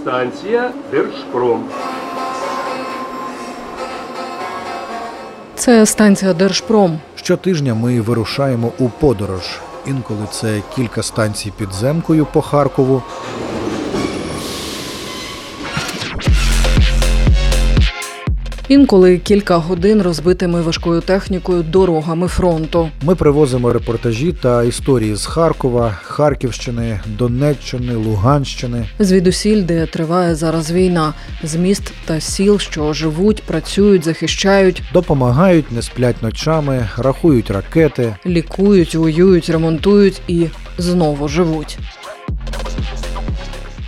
Станція Держпром. Це станція Держпром. Щотижня ми вирушаємо у подорож. Інколи це кілька станцій підземкою по Харкову. Інколи кілька годин розбитими важкою технікою дорогами фронту. Ми привозимо репортажі та історії з Харкова, Харківщини, Донеччини, Луганщини. Звідусіль, де триває зараз війна, з міст та сіл, що живуть, працюють, захищають, Допомагають, не сплять ночами, рахують ракети. лікують, воюють, ремонтують і знову живуть.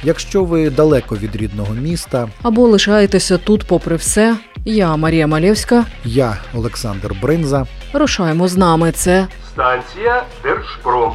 Якщо ви далеко від рідного міста, Або лишаєтеся тут, попри все. Я Марія Малєвська. я Олександр Бринза. Рушаємо з нами. Це Станція Держпром.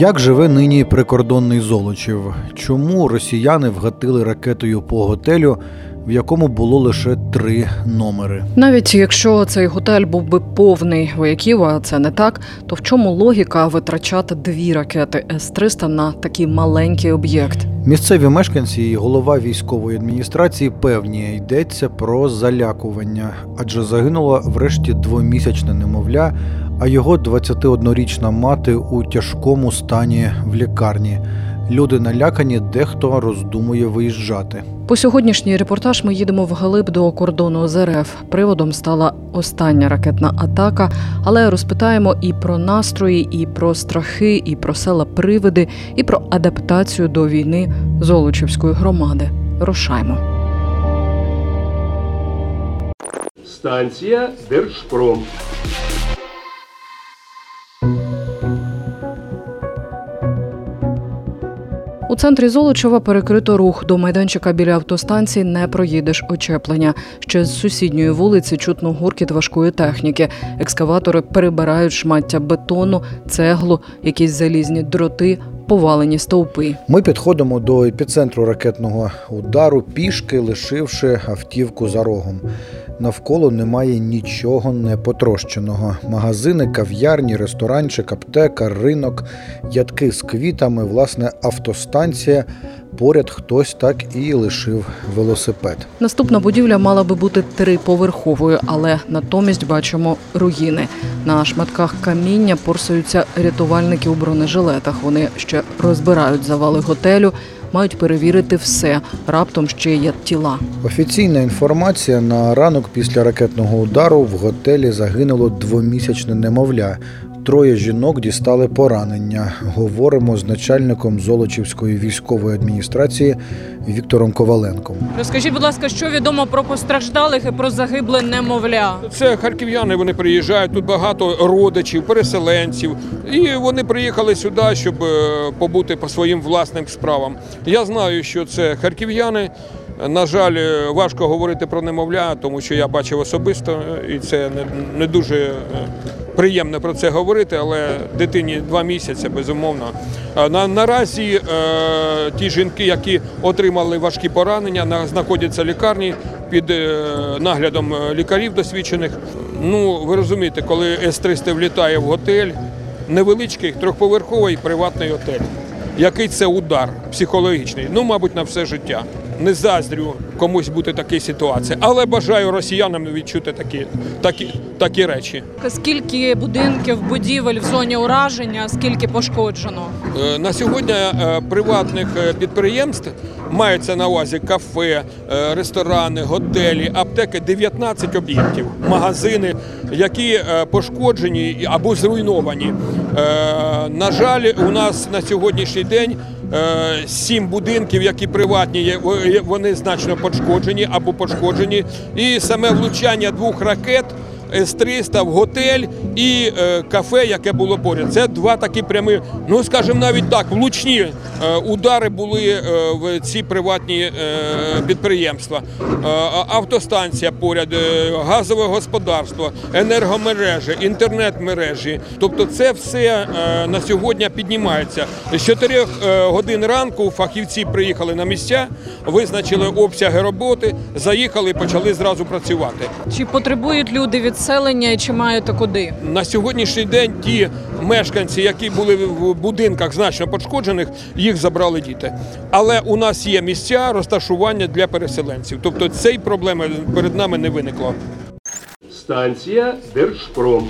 Як живе нині прикордонний Золочів? Чому росіяни вгатили ракетою по готелю, в якому було лише три номери? навіть якщо цей готель був би повний вояків, а це не так, то в чому логіка витрачати дві ракети С-300 на такий маленький об'єкт? Місцеві мешканці і голова військової адміністрації певні йдеться про залякування, адже загинула врешті двомісячне немовля, а його 21-річна мати у тяжкому стані в лікарні. Люди налякані, дехто роздумує виїжджати. По сьогоднішній репортаж ми їдемо вглиб до кордону з РФ. Приводом стала остання ракетна атака, але розпитаємо і про настрої, і про страхи, і про села привиди, і про адаптацію до війни Золочівської громади. Рушаймо. Станція Держпром. Центрі Золочева перекрито рух. До майданчика біля автостанції не проїдеш очеплення. Ще з сусідньої вулиці чутно гуркіт важкої техніки. Екскаватори перебирають шмаття бетону, цеглу, якісь залізні дроти, повалені стовпи. Ми підходимо до епіцентру ракетного удару, пішки лишивши автівку за рогом. Навколо немає нічого непотрощеного. Магазини, кав'ярні, ресторанчик, аптека, ринок, ядки з квітами, власне, автостанція. Поряд хтось так і лишив велосипед. Наступна будівля мала би бути триповерховою, але натомість бачимо руїни. На шматках каміння порсуються рятувальники у бронежилетах. Вони ще розбирають завали готелю, мають перевірити все. Раптом ще є тіла. Офіційна інформація на ранок після ракетного удару в готелі загинуло двомісячне немовля. Троє жінок дістали поранення. Говоримо з начальником Золочівської військової адміністрації Віктором Коваленком. Розкажіть, будь ласка, що відомо про постраждалих і про загибле немовля? Це харків'яни, вони приїжджають, тут багато родичів, переселенців. І вони приїхали сюди, щоб е, побути по своїм власним справам. Я знаю, що це харків'яни. На жаль, е, важко говорити про немовля, тому що я бачив особисто, е, і це не, дуже е, приємно про це говорити, але дитині два місяці, безумовно. На, наразі ті жінки, які отримали важкі поранення, знаходяться в лікарні під наглядом лікарів досвідчених. Ну, ви розумієте, коли С-300 влітає в готель, невеличкий трьохповерховий приватний готель. Який це удар психологічний? Ну, мабуть, на все життя. Не заздрю комусь бути такій ситуації, але бажаю росіянам відчути такі, такі, такі речі. Скільки будинків, будівель в зоні ураження, скільки пошкоджено? Е, На сьогодні е, приватних е, підприємств мається на увазі кафе, ресторани, готелі, аптеки 19 об'єктів, магазини, які пошкоджені або зруйновані. Е, На жаль, у нас на сьогоднішній день е, сім будинків, які приватні, вони значно пошкоджені або пошкоджені. І саме влучання двох ракет С-300 в готель і е, кафе, яке було поряд. Це два такі прямі, ну скажімо навіть так, влучні е, удари були е, в ці приватні підприємства. Автостанція поряд, газове господарство, енергомережі, інтернет-мережі. Тобто це все на сьогодні піднімається. З 4 годин ранку фахівці приїхали на місця, визначили обсяги роботи, заїхали і почали зразу працювати. Чи потребують люди відселення і чи маєте куди? На сьогоднішній день ті мешканці, які були в будинках значно пошкоджених, їх забрали діти. Але у нас є місця розташування для переселенців. Тобто цієї проблеми перед нами не виникло. Станція Держпром.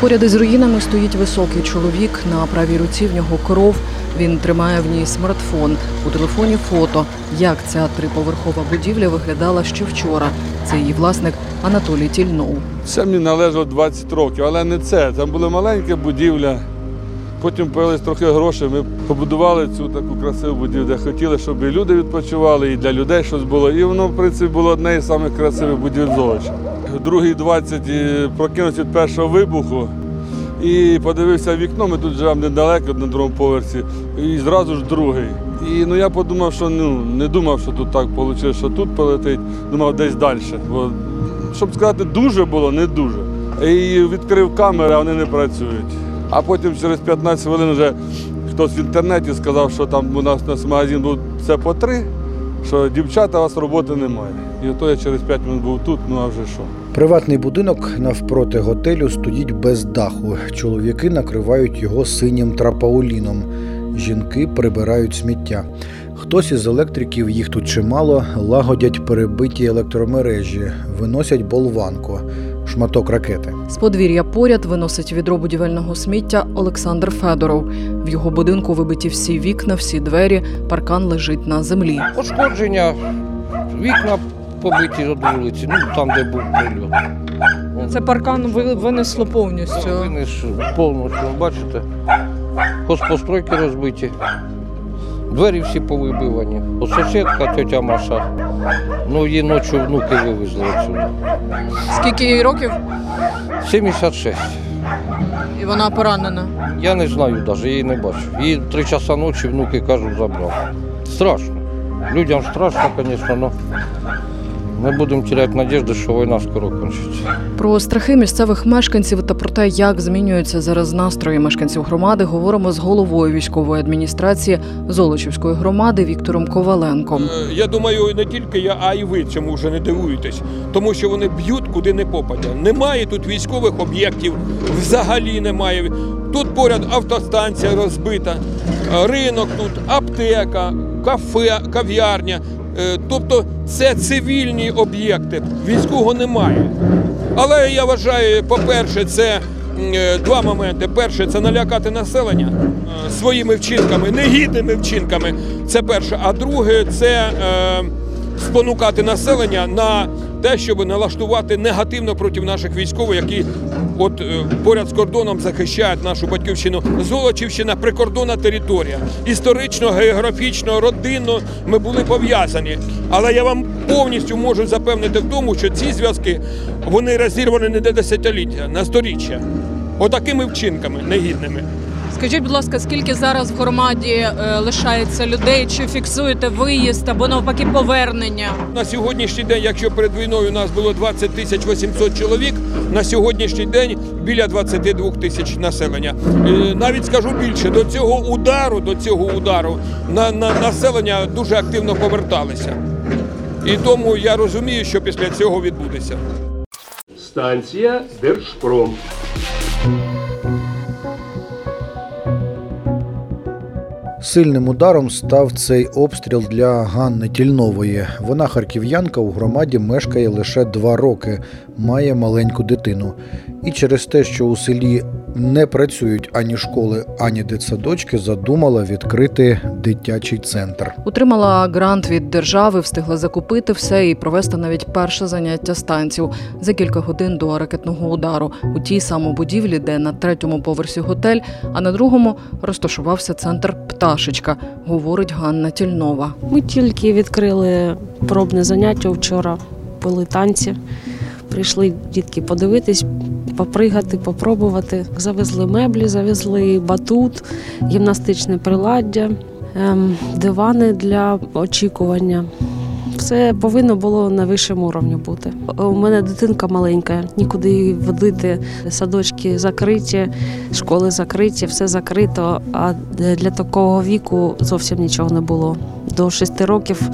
Поряд із руїнами стоїть високий чоловік. На правій руці в нього кров. Він тримає в ній смартфон. У телефоні фото. Як ця триповерхова будівля виглядала ще вчора. Це її власник Анатолій Тільнов. Це мені належало 20 років, але не це. Там була маленька будівля. Потім з'явились трохи грошей. Ми побудували цю таку красиву будівлю, де хотіли, щоб і люди відпочивали, і для людей щось було. І воно, в принципі, було одне із самих красивих будівель Золоча. Другий 20 прокинувся від першого вибуху. І подивився вікно, ми тут живемо недалеко на другому поверсі, і зразу ж другий. І ну я подумав, що ну не думав, що тут так вийшло, що тут полетить, думав десь далі. Бо, щоб сказати, дуже було, не дуже. І відкрив камери, а вони не працюють. А потім через 15 хвилин вже хтось в інтернеті сказав, що там у нас у нас магазин був це по три, що дівчата, у вас роботи немає. І ото я через 5 хвилин був тут, ну а вже що. Приватний будинок навпроти готелю стоїть без даху. Чоловіки накривають його синім трапауліном. Жінки прибирають сміття. Хтось із електриків, їх тут чимало, лагодять перебиті електромережі, виносять болванку, шматок ракети. З подвір'я поряд виносить відро будівельного сміття Олександр Федоров. В його будинку вибиті всі вікна, всі двері, паркан лежить на землі. Пошкодження, вікна побиті від вулиці, ну там, де був прильот. Це паркан ви- винесло повністю. Винес повністю, бачите, хозпостройки розбиті. Двері всі повибивані. Сусідка, тетя Маша, ну її ночі внуки вивезли отсюди. Скільки їй років? 76. І вона поранена. Я не знаю навіть, її не бачу. Її три часа ночі внуки кажуть, забрав. Страшно. Людям страшно, звісно, але не будемо теряти надіжди, що війна скоро кончиться. Про страхи місцевих мешканців та про те, як змінюються зараз настрої мешканців громади, говоримо з головою військової адміністрації Золочівської громади Віктором Коваленком. Е, Я думаю, не тільки я, а й ви цьому вже не дивуєтесь, тому що вони б'ють куди не попадя. Немає тут військових об'єктів, взагалі немає. Тут поряд автостанція розбита, ринок тут, аптека, кафе, кав'ярня. Е, Тобто це цивільні об'єкти, військового немає. Але я вважаю, по-перше, це е, два моменти. Перше, це налякати населення е, своїми вчинками, негідними вчинками. Це перше. А друге, це спонукати населення на те, щоб налаштувати негативно проти наших військових, які от е, поряд з кордоном захищають нашу батьківщину. Золочівщина прикордонна територія. Історично, географічно, родинно ми були пов'язані. Але я вам повністю можу запевнити в тому, що ці зв'язки вони розірвані не десятиліття, на сторіччя. Отакими вчинками негідними. Скажіть, будь ласка, скільки зараз в громаді е, лишається людей? Чи фіксуєте виїзд або навпаки повернення? На сьогоднішній день, якщо перед війною у нас було 20 тисяч 800 чоловік, на сьогоднішній день біля 22 тисяч населення. Е, Навіть скажу більше, до цього удару, до цього удару на, на населення дуже активно поверталися. І тому я розумію, що після цього відбудеться. Станція Держпром. Сильним ударом став цей обстріл для Ганни Тільнової. Вона харків'янка у громаді мешкає лише два роки, має маленьку дитину. І через те, що у селі не працюють ані школи, ані дитсадочки, задумала відкрити дитячий центр. Утримала грант від держави, встигла закупити все і провести навіть перше заняття з танців за кілька годин до ракетного удару у тій самій будівлі, де на третьому поверсі готель, а на другому розташувався центр Пташечка, говорить Ганна Тільнова. Ми тільки відкрили пробне заняття вчора, були танці. Прийшли дітки подивитись, попригати, попробувати. Завезли меблі, завезли батут, гімнастичне приладдя, ем, дивани для очікування. Все повинно було на вищому рівні бути. У мене дитинка маленька, нікуди її водити. Садочки закриті, школи закриті, все закрито. А для такого віку зовсім нічого не було. До шести років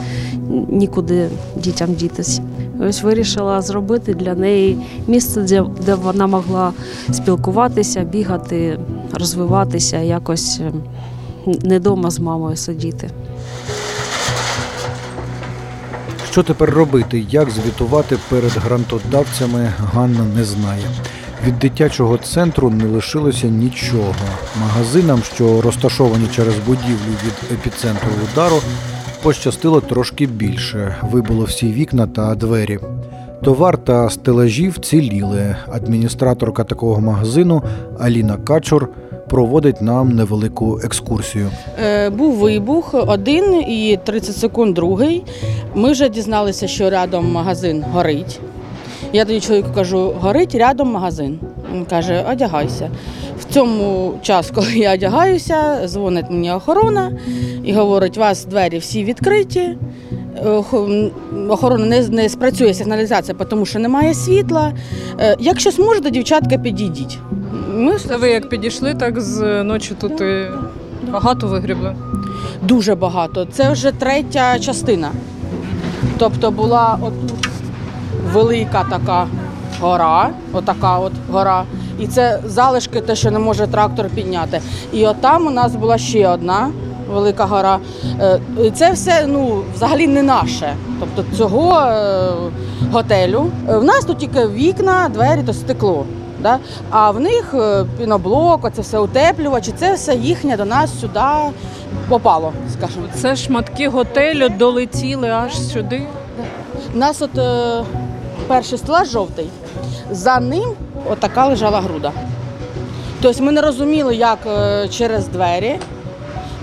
нікуди дітям дітись. Ось вирішила зробити для неї місце, де, вона могла спілкуватися, бігати, розвиватися, якось ем, не вдома з мамою сидіти. Що тепер робити, як звітувати перед грантодавцями, Ганна не знає. Від дитячого центру не лишилося нічого. Магазинам, що розташовані через будівлю від епіцентру удару, пощастило трошки більше. Вибило всі вікна та двері. Товар та стелажі вціліли. Адміністраторка такого магазину Аліна Качур проводить нам невелику екскурсію. Е, Був вибух один і 30 секунд другий. Ми вже дізналися, що рядом магазин горить. Я тоді чоловіку кажу, горить рядом магазин. Він каже, одягайся. В цьому час, коли я одягаюся, дзвонить мені охорона і говорить, у вас двері всі відкриті. Охорона не, не спрацює сигналізація, тому що немає світла. Е, Якщо зможете, дівчатка, підійдіть. Ми Це ви як підійшли, так з ночі тут і багато вигрібли. Дуже багато. Це вже третя частина. Тобто була отут велика така гора, отака от гора. І це залишки, те, що не може трактор підняти. І отам у нас була ще одна велика гора. Е, і Це все ну, взагалі не наше. Тобто цього е, готелю. Е, В нас тут тільки вікна, двері то стекло. Да? А в них піноблок, це все утеплювачі, це все їхнє до нас сюди попало, скажімо. Це шматки готелю долетіли аж сюди. У нас от е, перший стелаж жовтий, за ним отака лежала груда. Тобто ми не розуміли, як е, через двері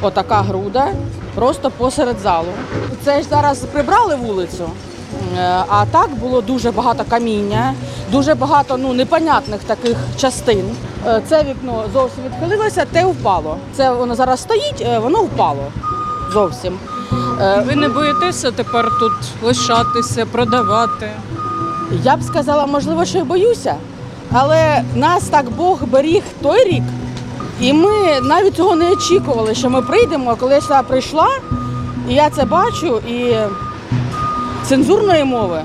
отака груда просто посеред залу. Це ж зараз прибрали вулицю, е, а так було дуже багато каміння, дуже багато ну, непонятних таких частин. Е, Це вікно зовсім відхилилося, те впало. Це воно зараз стоїть, воно впало зовсім. Ви не боїтеся тепер тут лишатися, продавати. Я б сказала, можливо, що й боюся, але нас так Бог беріг той рік, і ми навіть цього не очікували, що ми прийдемо. Коли я сюди прийшла, і я це бачу, і цензурної мови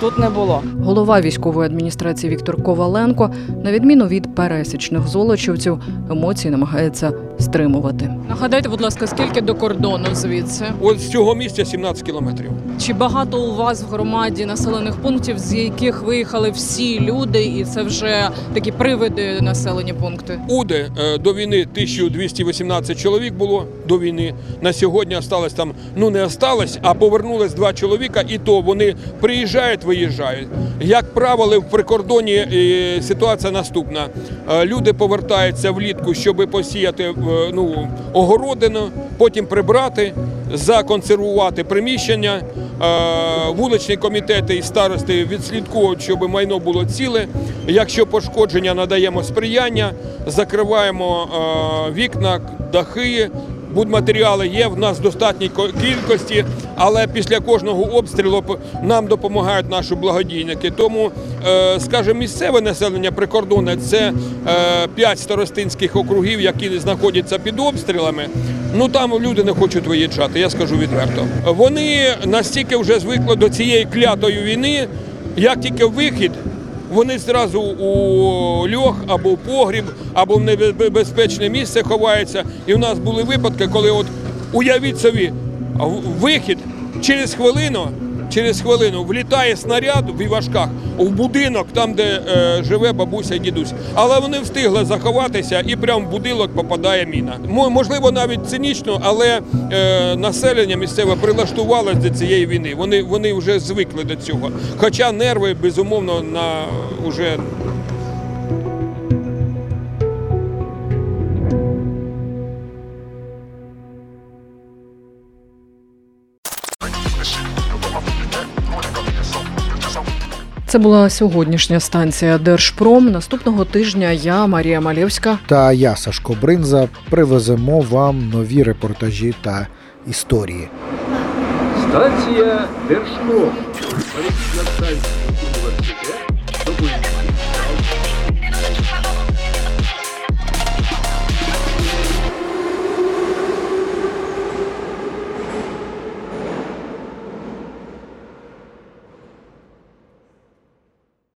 тут не було. Голова військової адміністрації Віктор Коваленко, на відміну від пересічних золочівців, емоції намагається стримувати. Нагадайте, будь ласка, скільки до кордону звідси? От з цього місця 17 кілометрів. Чи багато у вас в громаді населених пунктів, з яких виїхали всі люди, і це вже такі привиди населені пункти? Уде е, до війни 1218 чоловік було до війни. На сьогодні осталось там, ну не осталось, а повернулось два чоловіка, і то вони приїжджають, виїжджають. Як правило, в прикордоні е, ситуація наступна: Е, люди повертаються влітку, щоб посіяти е, ну, огородину, потім прибрати, законсервувати приміщення. Е, Вуличні комітети і старости відслідковують, щоб майно було ціле. Якщо пошкодження, надаємо сприяння, закриваємо е, вікна, дахи. Будматеріали є в нас в достатній кількості, але після кожного обстрілу нам допомагають наші благодійники. Тому, е, скажімо, місцеве населення прикордонне це е, п'ять старостинських округів, які знаходяться під обстрілами. Ну там люди не хочуть виїжджати, я скажу відверто. Вони настільки вже звикли до цієї клятої війни, як тільки вихід. Вони зразу у льох або в погріб, або в небезпечне місце ховаються. І в нас були випадки, коли от Уявіть собі, вихід через хвилину. Через хвилину влітає снаряд в Івашках в будинок, там, де е, живе бабуся і дідусь. Але вони встигли заховатися і прямо в будинок попадає міна. Мо- Можливо, навіть цинічно, але е, населення місцеве прилаштувалося до цієї війни. Вони, вони вже звикли до цього. Хоча нерви, безумовно, на уже Це була сьогоднішня станція Держпром. Наступного тижня я, Марія Малєвська, Та я, Сашко Бринза, привеземо вам нові репортажі та історії. Станція Держпром.